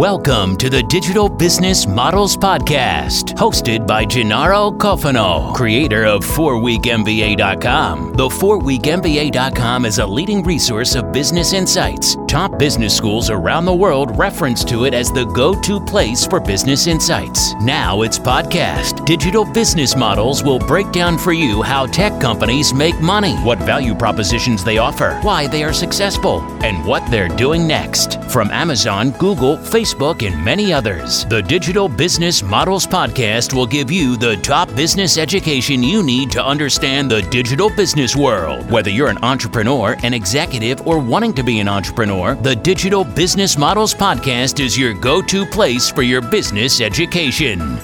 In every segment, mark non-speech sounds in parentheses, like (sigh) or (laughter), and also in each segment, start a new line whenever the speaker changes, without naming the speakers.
Welcome to the Digital Business Models Podcast, hosted by Gennaro Cuofano, creator of 4weekmba.com. The 4weekmba.com is a leading resource of business insights. Top business schools around the world reference to it as the go to place for business insights. Now it's podcast. Digital Business Models will break down for you how tech companies make money, what value propositions they offer, why they are successful, and what they're doing next. From Amazon, Google, Facebook, and many others, the Digital Business Models Podcast will give you the top business education you need to understand the digital business world. Whether you're an entrepreneur, an executive, or wanting to be an entrepreneur, the Digital Business Models Podcast is your go to place for your business education.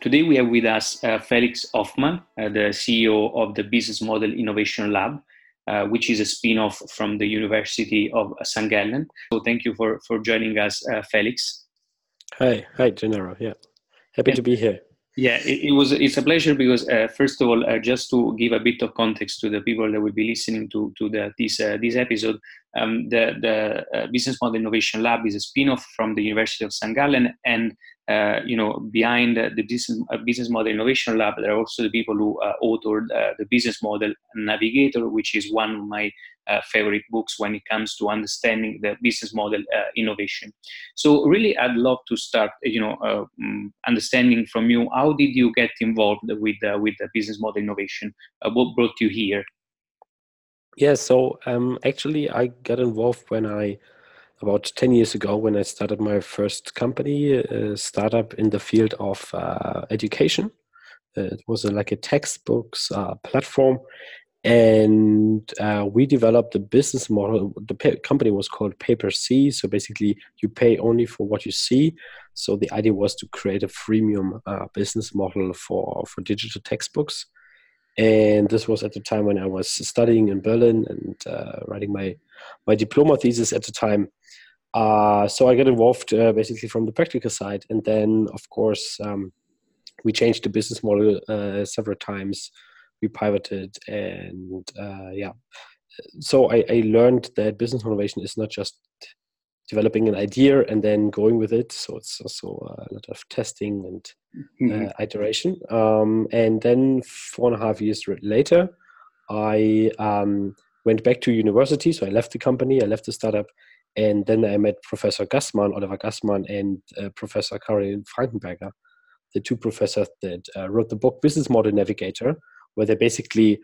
Today we have with us uh, Felix Hoffmann, uh, the CEO of the Business Model Innovation Lab, uh, which is a spin-off from the University of St. Gallen. So thank you for, for joining us, uh, Felix.
Hi, hi, Gennaro. Yeah, happy yeah. to be here.
Yeah, it, it, was. It's a pleasure because uh, first of all, uh, just to give a bit of context to the people that will be listening to to the, this this episode, um, the the Business Model Innovation Lab is a spin-off from the University of St. Gallen and uh, you know, behind the business, uh, business model innovation lab, there are also the people who uh, authored uh, the business model navigator, which is one of my uh, favorite books when it comes to understanding the business model uh, innovation. So really, I'd love to start, you know, um, understanding from you, how did you get involved with, with the business model innovation? what brought you here?
Yeah, so um, actually I got involved when I about 10 years ago when I started my first company, a startup in the field of uh, education. Uh, it was a, like a textbooks uh, platform. And uh, we developed a business model. The pa- company was called Paper C. So basically, you pay only for what you see. So the idea was to create a freemium uh, business model for, for digital textbooks. And this was at the time when I was studying in Berlin and uh, writing my my diploma thesis at the time. Uh, so I got involved uh, basically from the practical side, and then of course um, we changed the business model uh, several times. We pivoted, and uh, yeah. So I, I, learned that business innovation is not just developing an idea and then going with it. So it's also a lot of testing and uh, mm-hmm. iteration. Um, and then four and a half years later, I um, went back to university. So I left the company, I left the startup, and then I met Professor Gassmann, Oliver Gassmann, and uh, Professor Karolin Frankenberger, the two professors that uh, wrote the book Business Model Navigator, where they basically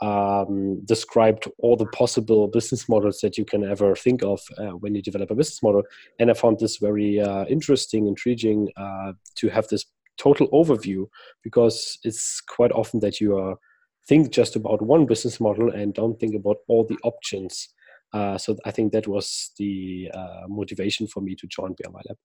um, described all the possible business models that you can ever think of uh, when you develop a business model. And I found this very uh, interesting, intriguing uh, to have this total overview because it's quite often that you are think just about one business model and don't think about all the options uh, so I think that was the uh, motivation for me to join BMI Lab.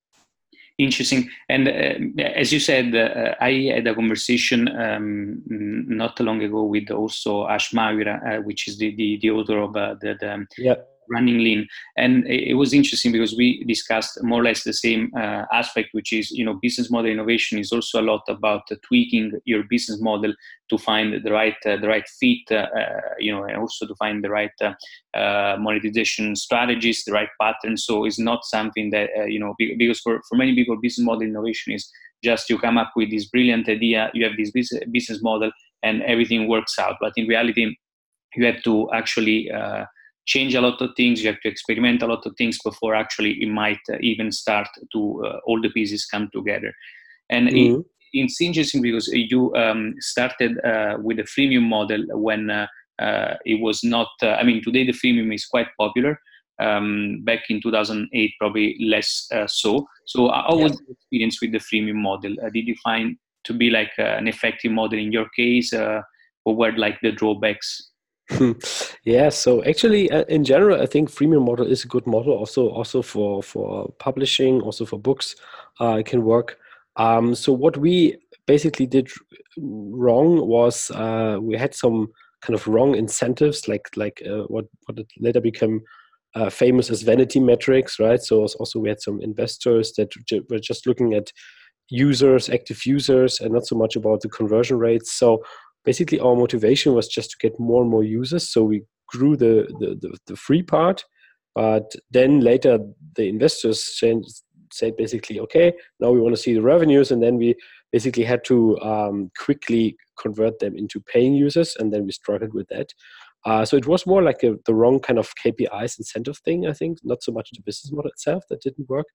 Interesting. And uh, as you said, uh, I had a conversation um, not long ago with also Ash uh, which is the, the, the author of uh, the, the yeah running lean. And it was interesting because we discussed more or less the same uh, aspect which is you know business model innovation is also a lot about uh, tweaking your business model to find the right uh, the right fit uh, uh, you know and also to find the right uh, monetization strategies the right patterns. So it's not something that you know because for, for many people business model innovation is just you come up with this brilliant idea you have this business model and everything works out. But in reality you have to actually uh, change a lot of things you have to experiment a lot of things before actually it might uh, even start to uh, all the pieces come together. And mm-hmm. it, it's interesting because you um, started uh, with a freemium model when uh, uh, it was not uh, i mean today the freemium is quite popular. Um, back in 2008 probably less so. So how was the experience with the freemium model? Did you find to be like an effective model in your case or were like the drawbacks (laughs)
yeah so actually uh, in general i think freemium model is a good model also also for for publishing also for books uh, it can work. Um, so what we basically did wrong was uh, we had some kind of wrong incentives like like uh, what what later became uh, famous as vanity metrics right? So also we had some investors that were just looking at users active users and not so much about the conversion rates. So basically our motivation was just to get more and more users. So we grew the the, the, the free part, but then later the investors said basically, okay, now we want to see the revenues, and then we basically had to um, quickly convert them into paying users, and then we struggled with that. Uh, so it was more like a, the wrong kind of KPIs incentive thing, I think, not so much the business model itself that didn't work.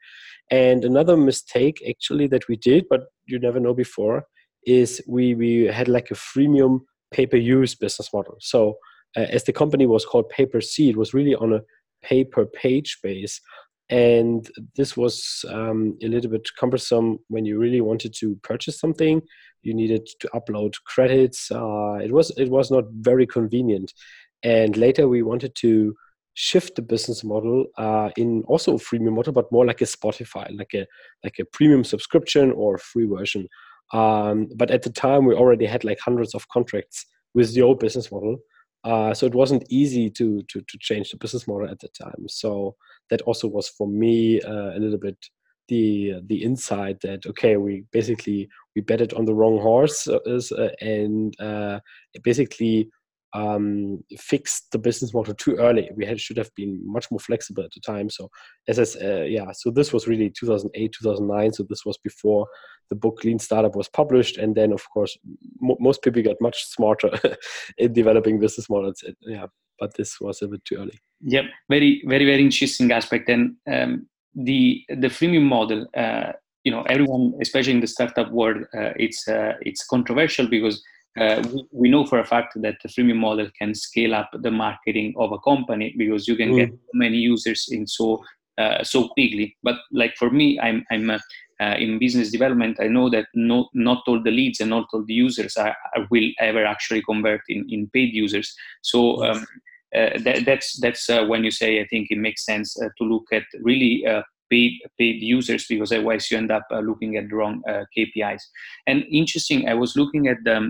And another mistake actually that we did, but you never know before, is we we had like a freemium pay per use business model. So uh, as the company was called pay per was really on a pay per page base. And this was um, a little bit cumbersome when you really wanted to purchase something. You needed to upload credits. Uh, it was it was not very convenient. And later we wanted to shift the business model uh, in also a freemium model, but more like a Spotify, like a like a premium subscription or free version. Um, but at the time, we already had like hundreds of contracts with the old business model. Uh, so it wasn't easy to, to to change the business model at the time. So that also was for me uh, a little bit the the insight that okay, we basically we betted on the wrong horse uh, and uh, basically um, fixed the business model too early. We had, should have been much more flexible at the time. So, as I, uh, yeah, so this was really 2008, 2009. So this was before the book Lean Startup was published, and then of course most people got much smarter (laughs) in developing business models. yeah, but this was a bit too early.
Yep, very, very, very interesting aspect. And um, the the freemium model. Uh, you know, everyone, especially in the startup world, uh, it's uh, it's controversial because uh, we, we, know for a fact that the freemium model can scale up the marketing of a company because you can mm. get many users in so uh, so quickly. But like for me, I'm I'm uh, uh in business development. I know that not not all the leads and not all the users are, are will ever actually convert in, in paid users. So. Um, uh, that, that's that's uh, when you say I think it makes sense to look at really paid paid users because otherwise you end up uh, looking at the wrong uh, KPIs. And interesting, I was looking at the uh,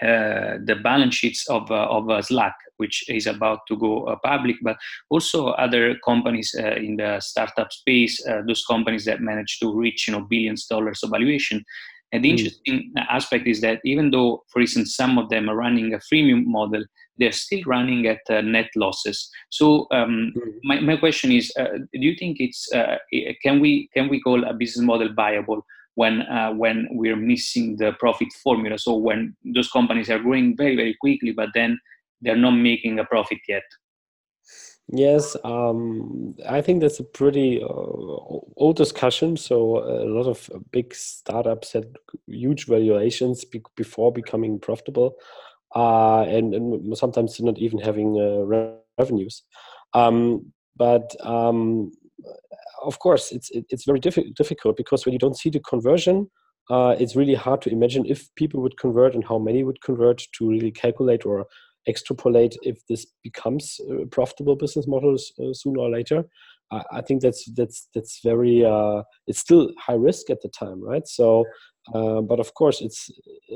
the balance sheets of, uh, of uh, Slack, which is about to go uh, public, but also other companies uh, in the startup space, uh, those companies that manage to reach you know billions dollars of valuation. And the mm. interesting aspect is that even though, for instance, some of them are running a freemium model, they're still running at net losses. So um, mm. my, my question is, do you think it's can we can we call a business model viable? When uh, when we're missing the profit formula. So when those companies are growing very very quickly, but then they're not making a profit yet.
Yes, um, I think that's a pretty uh, old discussion. So a lot of big startups had huge valuations be- before becoming profitable, uh, and, and, sometimes not even having uh, revenues. Um, but um, of course, it's it's very diffi- difficult because when you don't see the conversion, uh, it's really hard to imagine if people would convert and how many would convert to really calculate or extrapolate if this becomes a profitable business models uh, sooner or later. I, I, think that's that's that's very uh, it's still high risk at the time, right? So, uh, but of course, it's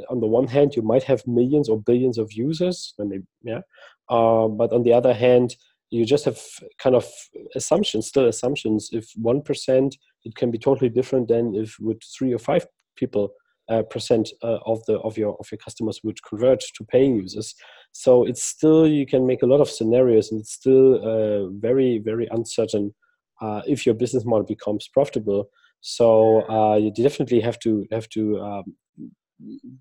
on the one hand you might have millions or billions of users, they, yeah, uh, but on the other hand you just have kind of assumptions, still assumptions. If one percent, it can be totally different than if with three or five people uh, percent uh, of the of your of your customers would convert to paying users. So it's still you can make a lot of scenarios, and it's still uh, very very uncertain uh, if your business model becomes profitable. So uh, you definitely have to have to um,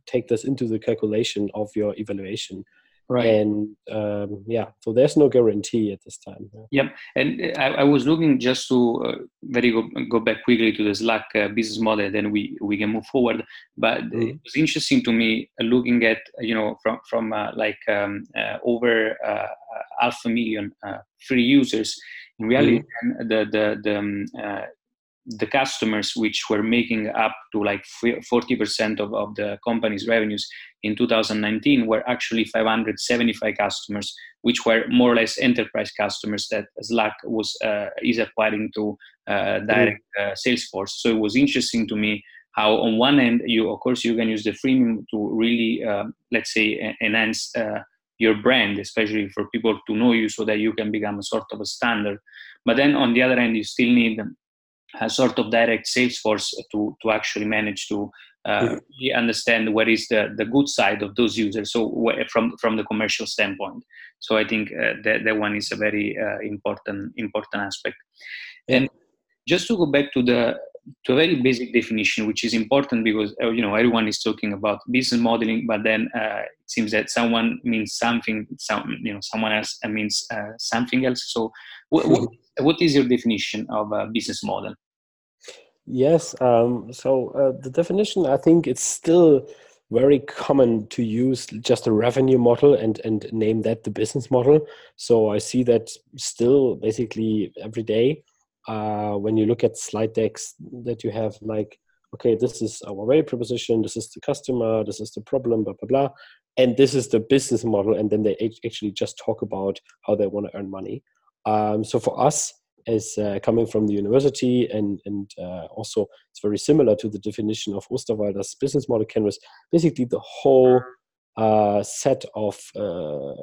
take this into the calculation of your evaluation
right
and um, yeah so there's no guarantee at this time
yeah. yep and uh, I, I, was looking just to uh, very go, go back quickly to the slack uh, business model then we we can move forward but mm-hmm. it was interesting to me uh, looking at you know from from uh, like um, uh, over half a million free users in reality mm-hmm. the the the um, the customers which were making up to like 40% of, of the company's revenues in 2019 were actually 575 customers which were more or less enterprise customers that slack was uh, is acquiring to uh, direct uh, sales force so it was interesting to me how on one end you of course you can use the freemium to really uh, let's say enhance uh, your brand especially for people to know you so that you can become a sort of a standard. But then on the other end you still need sort of direct sales force to to actually manage to uh, understand what is the, the good side of those users so from from the commercial standpoint. So i think uh, that, that one is a very uh, important important aspect. And just to go back to the to a very basic definition which is important because uh, you know everyone is talking about business modeling but then uh, it seems that someone means something some you know someone else means uh, something else. So what, what, what is your definition of a business model
Yes. Um, so uh, the definition, I think it's still very common to use just a revenue model and and name that the business model. So I see that still basically every day uh, when you look at slide decks that you have like okay this is our value proposition this is the customer this is the problem blah blah blah and this is the business model and then they actually just talk about how they want to earn money um, so for us is uh, coming from the university and and uh, also it's very similar to the definition of Osterwalder's business model canvas. Basically, the whole uh, set of uh,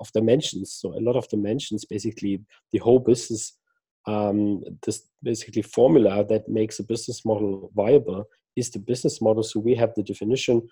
of dimensions. So a lot of dimensions. Basically, the whole business. Um, this basically formula that makes a business model viable is the business model. So we have the definition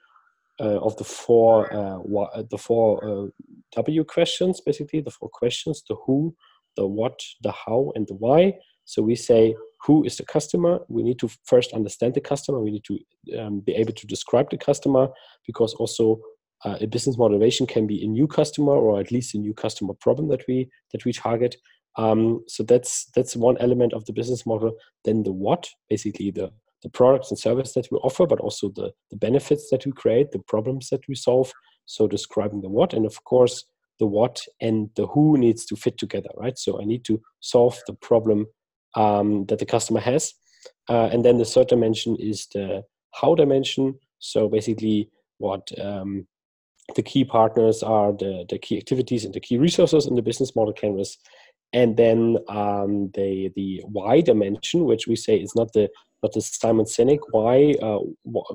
uh, of the four uh, the four W questions, basically the four questions: the who, the what, the how, and the why. So we say, who is the customer? We need to first understand the customer. We need to um, be able to describe the customer because also uh, a business motivation can be a new customer or at least a new customer problem that we that we target. Um, so that's that's one element of the business model. Then the what, basically the the products and service that we offer, but also the, the benefits that we create, the problems that we solve. So describing the what, and of course the what and the who needs to fit together, right? So I need to solve the problem um, that the customer has. Uh, and then the third dimension is the how dimension. So basically, what um, the key partners are, the, the key activities and the key resources in the business model canvas. And then um, the the why dimension, which we say is not the not the Simon Sinek why. Uh,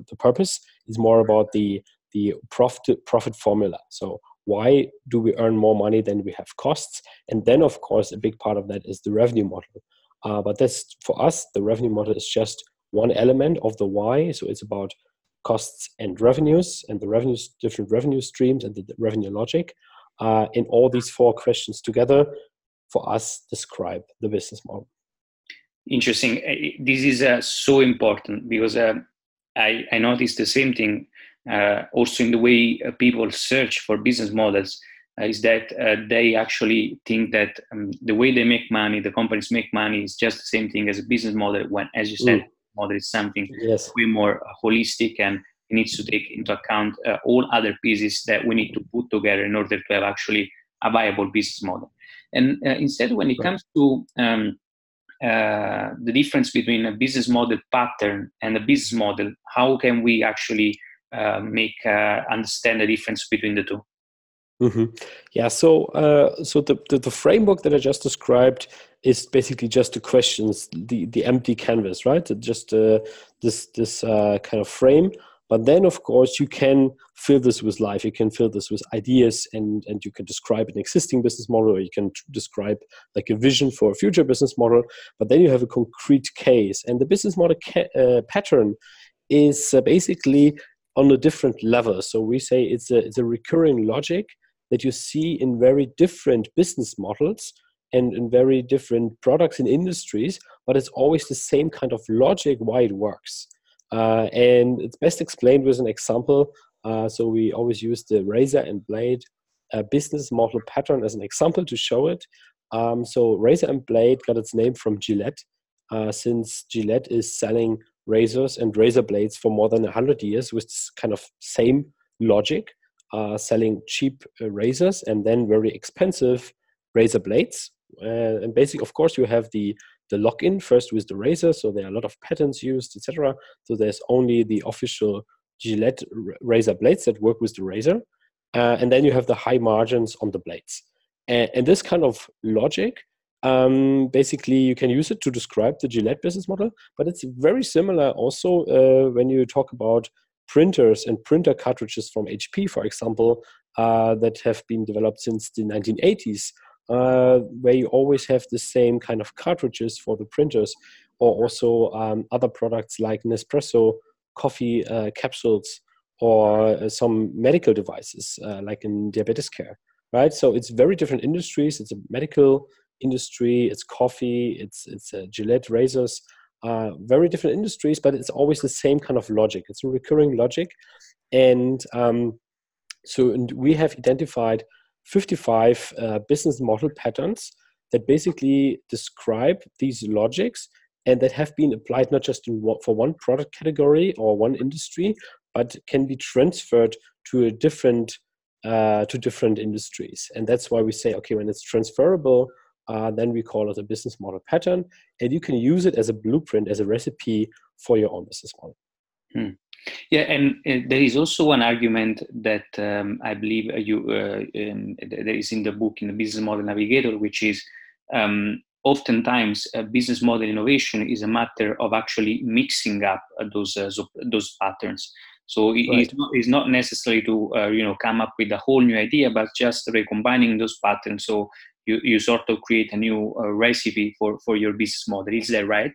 the purpose is more about the the profit profit formula. So why do we earn more money than we have costs? And then of course a big part of that is the revenue model. Uh, but that's for us the revenue model is just one element of the why. So it's about costs and revenues and the revenues different revenue streams and the revenue logic. Uh, in all these four questions together for us describe the business model.
Interesting. Uh, this is uh, so important because uh, I, I noticed the same thing also in the way uh, people search for business models uh, is that uh, they actually think that um, the way they make money, the companies make money, is just the same thing as a business model. When, as you said, mm. model is something yes. way more holistic and it needs to take into account uh, all other pieces that we need to put together in order to have actually a viable business model. And uh, instead, when it comes to um, uh, the difference between a business model pattern and a business model, how can we actually uh, make uh, understand the difference between the 2
mm-hmm. Yeah. So, uh, so the, the, the framework that I just described is basically just the questions, the the empty canvas, right? Just uh, this this uh, kind of frame. But then, of course, you can fill this with life. You can fill this with ideas, and and you can describe an existing business model, or you can describe like a vision for a future business model. But then you have a concrete case, and the business model ca- pattern is basically on a different level. So we say it's a, it's a recurring logic that you see in very different business models and in very different products and industries, but it's always the same kind of logic why it works. Uh, and it's best explained with an example. Uh, so we always use the razor and blade uh, business model pattern as an example to show it. Um, so razor and blade got its name from Gillette, uh, since Gillette is selling razors and razor blades for more than 100 years with this kind of same logic, uh, selling cheap uh, razors and then very expensive razor blades. Uh, and basically, of course, you have the the lock-in first with the razor, so there are a lot of patents used, etc. So there's only the official Gillette razor blades that work with the razor, uh, and then you have the high margins on the blades. And, and this kind of logic um, basically you can use it to describe the Gillette business model, but it's very similar also uh, when you talk about printers and printer cartridges from HP, for example, uh, that have been developed since the 1980s, uh, where you always have the same kind of cartridges for the printers, or also um, other products like Nespresso coffee uh, capsules or uh, some medical devices uh, like in diabetes care right? So it's very different industries. It's a medical industry it's coffee it's it's uh, gillette razors uh, very different industries but it's always the same kind of logic it's a recurring logic and um, so and we have identified 55 uh, business model patterns that basically describe these logics and that have been applied not just in, for one product category or one industry, but can be transferred to a different uh, to different industries. And that's why we say, okay, when it's transferable, uh, then we call it a business model pattern, and you can use it as a blueprint, as a recipe for your own business model.
Hmm. Yeah, and uh, there is also one argument that um, I believe you uh, in, there is in the book in the Business Model Navigator, which is um, oftentimes a business model innovation is a matter of actually mixing up uh, those uh, those patterns. So right. it's, not, it's not necessary to uh, you know come up with a whole new idea, but just recombining those patterns. So you, you sort of create a new uh, recipe for, for your business model. Is that right?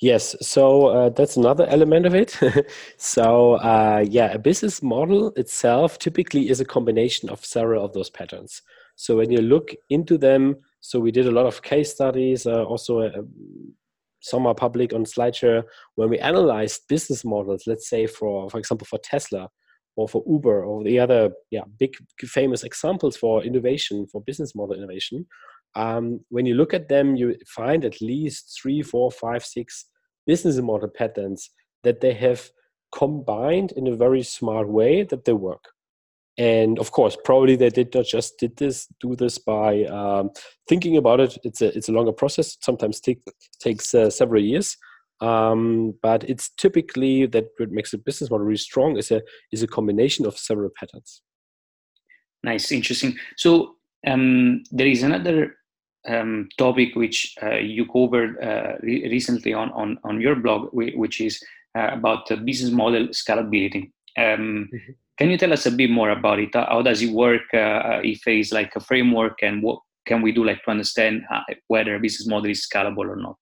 Yes, so uh, that's another element of it. (laughs) so, uh, yeah, a business model itself typically is a combination of several of those patterns. So, when you look into them, so we did a lot of case studies, uh, also uh, some are public on SlideShare, when we analyzed business models, let's say for, for example, for Tesla or for Uber or the other yeah, big famous examples for innovation, for business model innovation, um, when you look at them, you find at least three, four, five, six business model patterns that they have combined in a very smart way that they work. And of course probably they did not just did this do this by um, thinking about it. It's a it's a longer process. Sometimes take, takes uh, several years um, but it's typically that what makes a business model really strong is a is a combination of several patterns
nice interesting so um, there is another um, topic which uh, you covered uh, re- recently on, on on your blog which is uh, about business model scalability um, mm-hmm. Can you tell us a bit more about it? How does it work? Uh, if there is like a framework, and what can we do like to understand how, whether a business model is scalable or not?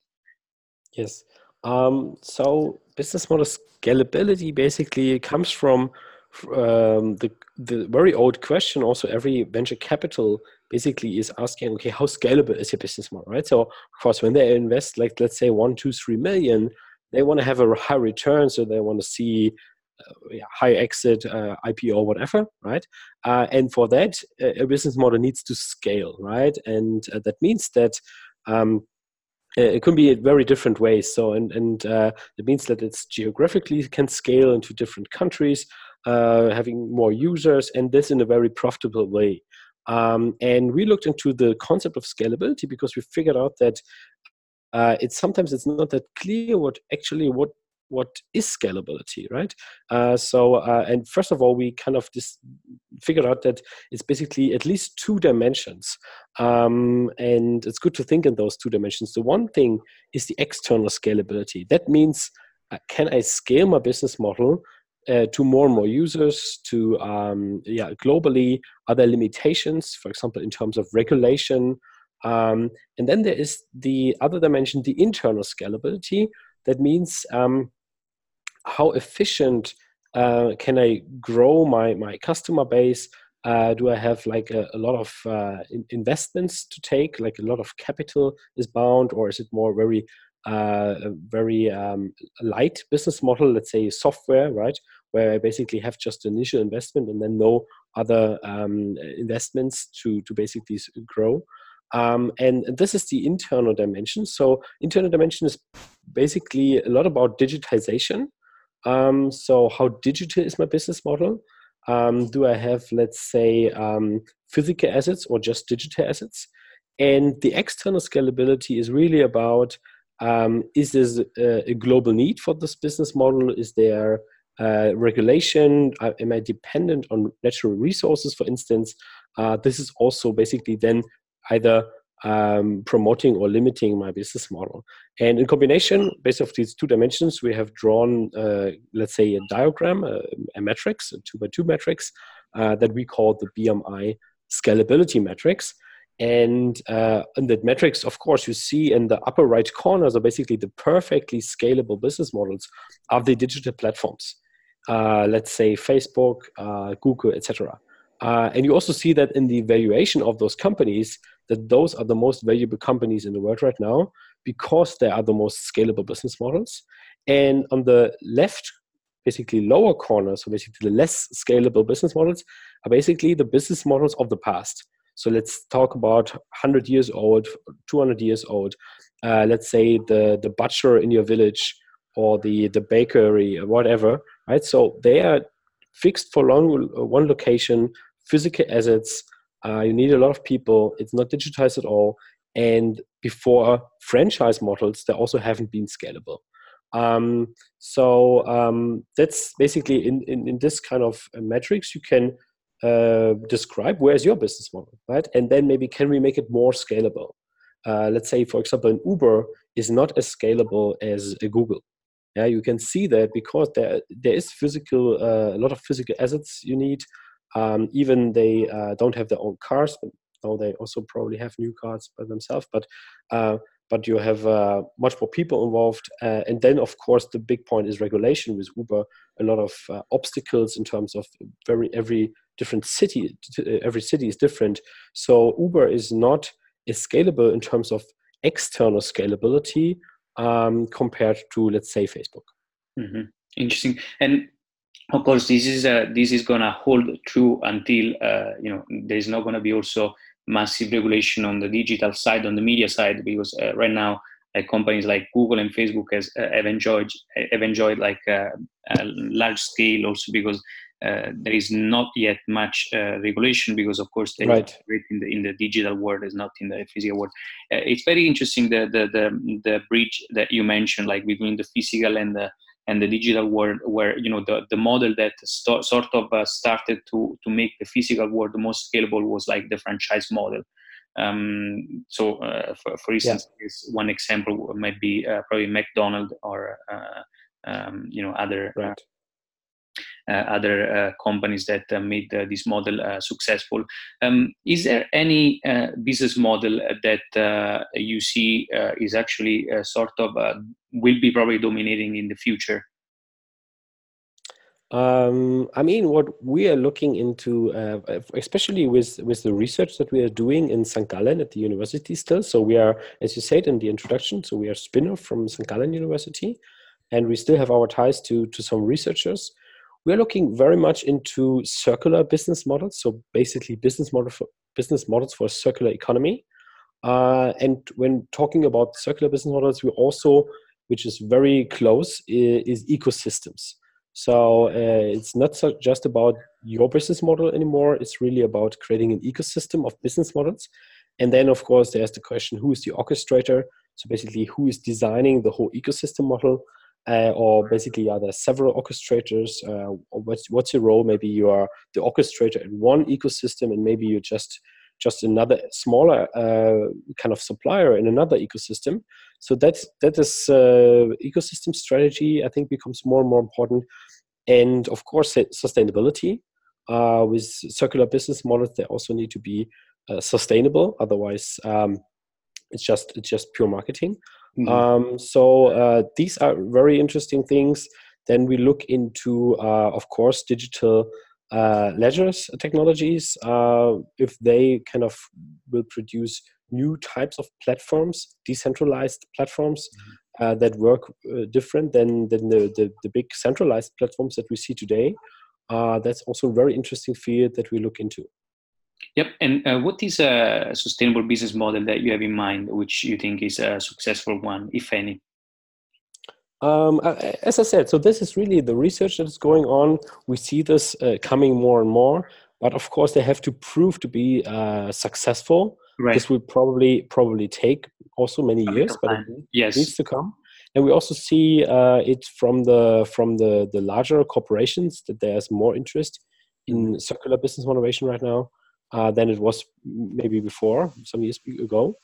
Yes. Um, so business model scalability basically comes from um, the the very old question. Also, every venture capital basically is asking, okay, how scalable is your business model, right? So, of course, when they invest, like let's say one, two, three million, they want to have a high return, so they want to see uh, high exit, uh, IPO, whatever, right? Uh, and for that, a business model needs to scale, right? And that means that um, it can be in very different ways. So, and and uh, it means that it's geographically can scale into different countries, uh, having more users, and this in a very profitable way. Um, and we looked into the concept of scalability because we figured out that uh, it's sometimes it's not that clear what actually what what is scalability, right? Uh, so, uh, and first of all, we kind of just figured out that it's basically at least two dimensions, um, and it's good to think in those two dimensions. The one thing is the external scalability. That means, uh, can I scale my business model uh, to more and more users, to um, yeah, globally, other limitations, for example, in terms of regulation. Um, and then there is the other dimension, the internal scalability. That means um, how efficient uh, can I grow my my customer base? Uh, do I have like a, a lot of uh, in investments to take? Like a lot of capital is bound, or is it more very uh, very um, light business model? Let's say software, right? Where I basically have just initial investment and then no other um, investments to to basically grow. Um, and this is the internal dimension. So internal dimension is basically a lot about digitization um, so, how digital is my business model? Um, do I have, let's say, um, physical assets or just digital assets? And the external scalability is really about um, is this a, a, global need for this business model? Is there uh, regulation? Uh, am I dependent on natural resources, for instance? Uh, this is also basically then either um, promoting or limiting my business model. And in combination, based off these two dimensions, we have drawn, uh, let's say, a diagram, a, a matrix, a two by two matrix, uh, that we call the BMI scalability matrix. And uh, in that matrix, of course, you see in the upper right corner, so basically the perfectly scalable business models of the digital platforms. Uh, let's say Facebook, uh, Google, etc. Uh, and you also see that in the valuation of those companies, that those are the most valuable companies in the world right now because they are the most scalable business models. And on the left, basically lower corner, so basically the less scalable business models, are basically the business models of the past. So let's talk about 100 years old, 200 years old. Uh, let's say the, the butcher in your village or the, the bakery or whatever, right? So they are fixed for long, one location, physical assets. Uh, you need a lot of people. It's not digitized at all. And before franchise models, they also haven't been scalable. Um, so um, that's basically in, in, in, this kind of metrics, you can uh, describe where's your business model, right? And then maybe can we make it more scalable? Uh, let's say, for example, an Uber is not as scalable as a Google. Yeah, you can see that because there there is physical uh, a lot of physical assets you need. Um, even they uh, don't have their own cars. Now they also probably have new cars by themselves, but uh, but you have uh, much more people involved. Uh, and then, of course, the big point is regulation with Uber. A lot of uh, obstacles in terms of very every different city. Every city is different. So Uber is not scalable in terms of external scalability um, compared to, let's say, Facebook.
Mm-hmm. Interesting. And of course, this is uh, this is gonna hold true until uh, you know there's not gonna be also massive regulation on the digital side, on the media side, because uh, right now uh, companies like Google and Facebook has, uh, have enjoyed have enjoyed like uh, a large scale also because uh, there is not yet much uh, regulation because of course they right. in the in the digital world is not in the physical world. it's very interesting the, the the the bridge that you mentioned like between the physical and the and the digital world where you know the, the model that st- sort of uh, started to to make the physical world the most scalable was like the franchise model um, so uh, for, for, instance yeah. one example might be uh, probably mcdonald or uh, um, you know other uh, right. Uh, other uh, companies that uh, made this model successful. Um, is there any business model that you see is actually sort of will be probably dominating in the future?
Um, I mean, what we are looking into, uh, especially with with the research that we are doing in St. Gallen at the university still. So we are, as you said in the introduction, so we are spin-off from St. Gallen University, and we still have our ties to to some researchers we're looking very much into circular business models. So basically, business model for business models for a circular economy. Uh, and when talking about circular business models, we also, which is very close, is, ecosystems. So uh, it's not so just about your business model anymore. It's really about creating an ecosystem of business models. And then, of course, there's the question: who is the orchestrator? So basically, who is designing the whole ecosystem model? Uh, or basically are there several orchestrators uh, what's, what's your role? Maybe you are the orchestrator in one ecosystem and maybe you're just just another smaller uh, kind of supplier in another ecosystem. So that's that is uh, ecosystem strategy i think becomes more and more important. And of course sustainability uh, with circular business models they also need to be uh, sustainable. Otherwise um, it's just it's just pure marketing Mm-hmm. Um, so uh, these are very interesting things. Then we look into, uh, of course, digital uh, ledgers technologies. Uh, if they kind of will produce new types of platforms, decentralized platforms mm-hmm. uh, that work uh, different than, than the, the, the, big centralized platforms that we see today. that's also a very interesting field that we look into.
Yep. And uh, what is a sustainable business model that you have in mind, which you think is a successful one, if any?
Um, as I said, so this is really the research that is going on. We see this uh, coming more and more, but of course they have to prove to be uh, successful. Right. This will probably probably take also many years, but it yes. needs to come. And we also see uh, it from the from the the larger corporations that there's more interest in mm-hmm. circular business innovation right now uh, than it was maybe before some years ago.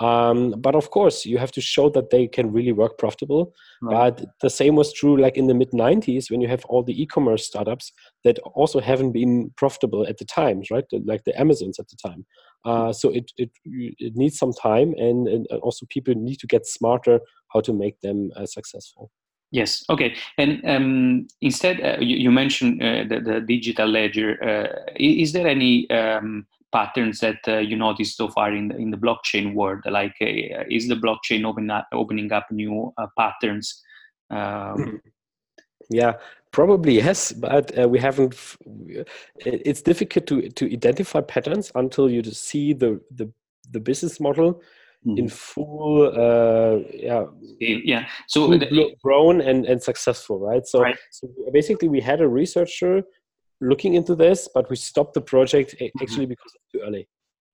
Um, but of course, you have to show that they can really work profitable. Right. But the same was true like in the mid 90s when you have all the e commerce startups that also haven't been profitable at the times, right? Like the Amazons at the time. Uh, so it, it it needs some time, and, and also people need to get smarter how to make them uh, successful.
Yes. Okay. And um, instead, uh, you, you, mentioned uh, the, the, digital ledger. Uh, is there any um, patterns that uh, you noticed so far in the, in the blockchain world? Like, uh, is the blockchain open up, opening up new uh, patterns? Um,
yeah, probably yes, but we haven't. It's difficult to to identify patterns until you see the the the business model mm. in full uh, yeah
yeah so
full grown and and successful right so, right. so basically we had a researcher looking into this but we stopped the project mm-hmm. actually mm-hmm. because it's too early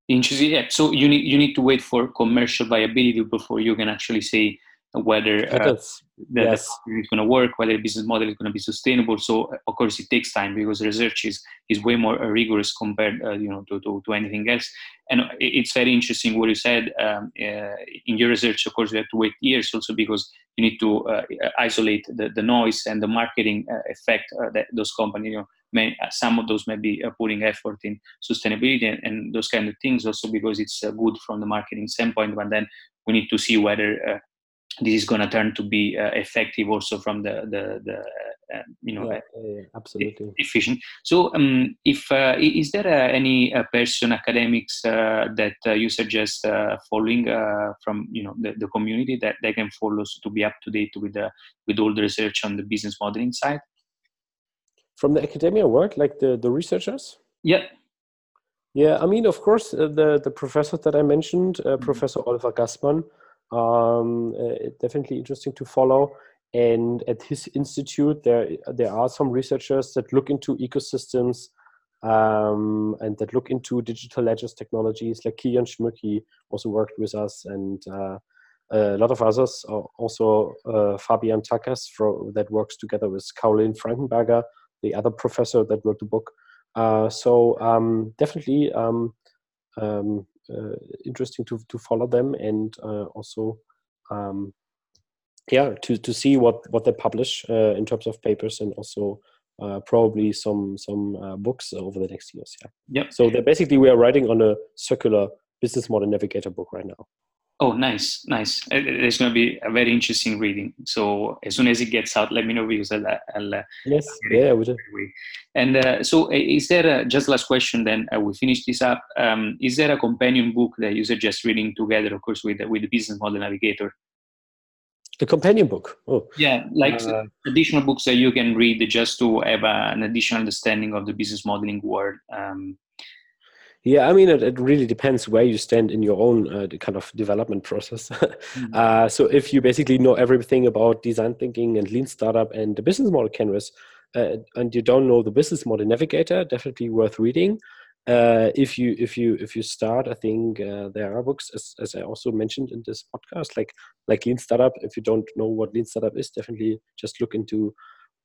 interesting yeah so you need you need to wait for commercial viability before you can actually say whether uh, the, yes. is going to work, whether the business model is going to be sustainable. So of course it takes time because research is is way more uh, rigorous compared uh, you know to, to, to, anything else. And it's very interesting what you said um, uh, in your research. Of course, you have to wait years also because you need to uh, isolate the, the noise and the marketing uh, effect that those companies. You know, may, some of those may be putting effort in sustainability and, and, those kind of things. Also because it's good from the marketing standpoint, but then we need to see whether this is going to turn to be uh, effective also from the the, the uh, you know
yeah, yeah, absolutely.
efficient. So um, if uh, is there uh, any uh, person academics uh, that you suggest following from you know the, the community that they can follow so to be up to date with the with all the research on the business modeling side?
From the academia world like the the researchers?
Yeah.
Yeah i mean of course the the professor that i mentioned mm-hmm. professor oliver gassmann um, uh, definitely interesting to follow. And at his institute, there there are some researchers that look into ecosystems um, and that look into digital ledgers technologies. Like Kilian Schmücki also worked with us, and uh, a lot of others. Also, uh, Fabian Takacs that works together with Karolin Frankenberger, the other professor that wrote the book. Uh, so um, definitely um, um, interesting to to follow them and uh, also um, yeah to to see what what they publish uh, in terms of papers and also uh, probably some some uh, books over the next years yeah
yep.
so basically we are writing on a circular business model navigator book right now
Oh, nice, nice. It's going to be a very interesting reading. So as soon as it gets out, let me know because I'll. I'll
yes, I'll yeah, we do.
And uh, so, is there a, just last question? Then uh, we finish this up. Um, is there a companion book that you suggest reading together, of course, with with the Business Model Navigator?
The companion book. Oh,
yeah, like uh, additional books that you can read just to have a, an additional understanding of the business modeling world. Um,
yeah, I mean, it, it, really depends where you stand in your own uh, kind of development process. mm-hmm. (laughs) uh, so, if you basically know everything about design thinking and lean startup and the business model canvas, uh, and you don't know the business model navigator, definitely worth reading. Uh, if you if you if you start, I think uh, there are books, as, as I also mentioned in this podcast, like like Lean Startup. If you don't know what Lean Startup is, definitely just look into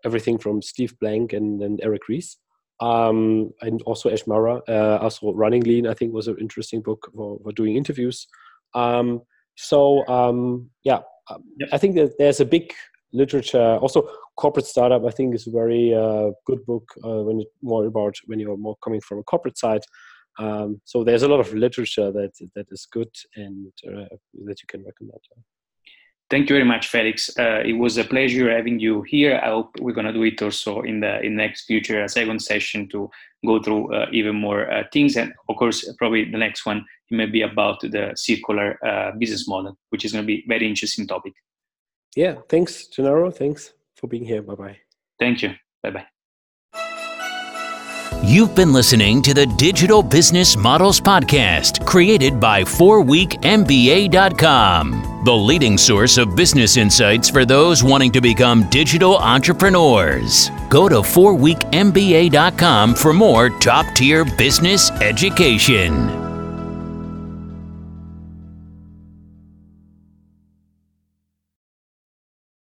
everything from Steve Blank and, and Eric Ries um, and also Ash Maurya, uh, also Running Lean, I think was an interesting book for, for doing interviews. Um, so um, yeah, um, yep. I think that there's a big literature. Also, corporate startup, I think, is a very uh, good book uh, when it's more about when you're more coming from a corporate side. Um, so there's a lot of literature that that is good and uh, that you can recommend.
Thank you very much, Felix. Uh, it was a pleasure having you here. I hope we're going to do it also in the in next future, a second session to go through uh, even more uh, things. And of course, probably the next one it may be about the circular uh, business model, which is going to be very interesting topic.
Yeah, thanks, Gennaro. Thanks for being here. Bye bye.
Thank you. Bye bye.
You've been listening to the Digital Business Models Podcast, created by 4weekmba.com, the leading source of business insights for those wanting to become digital entrepreneurs. Go to 4weekmba.com for more top tier business education.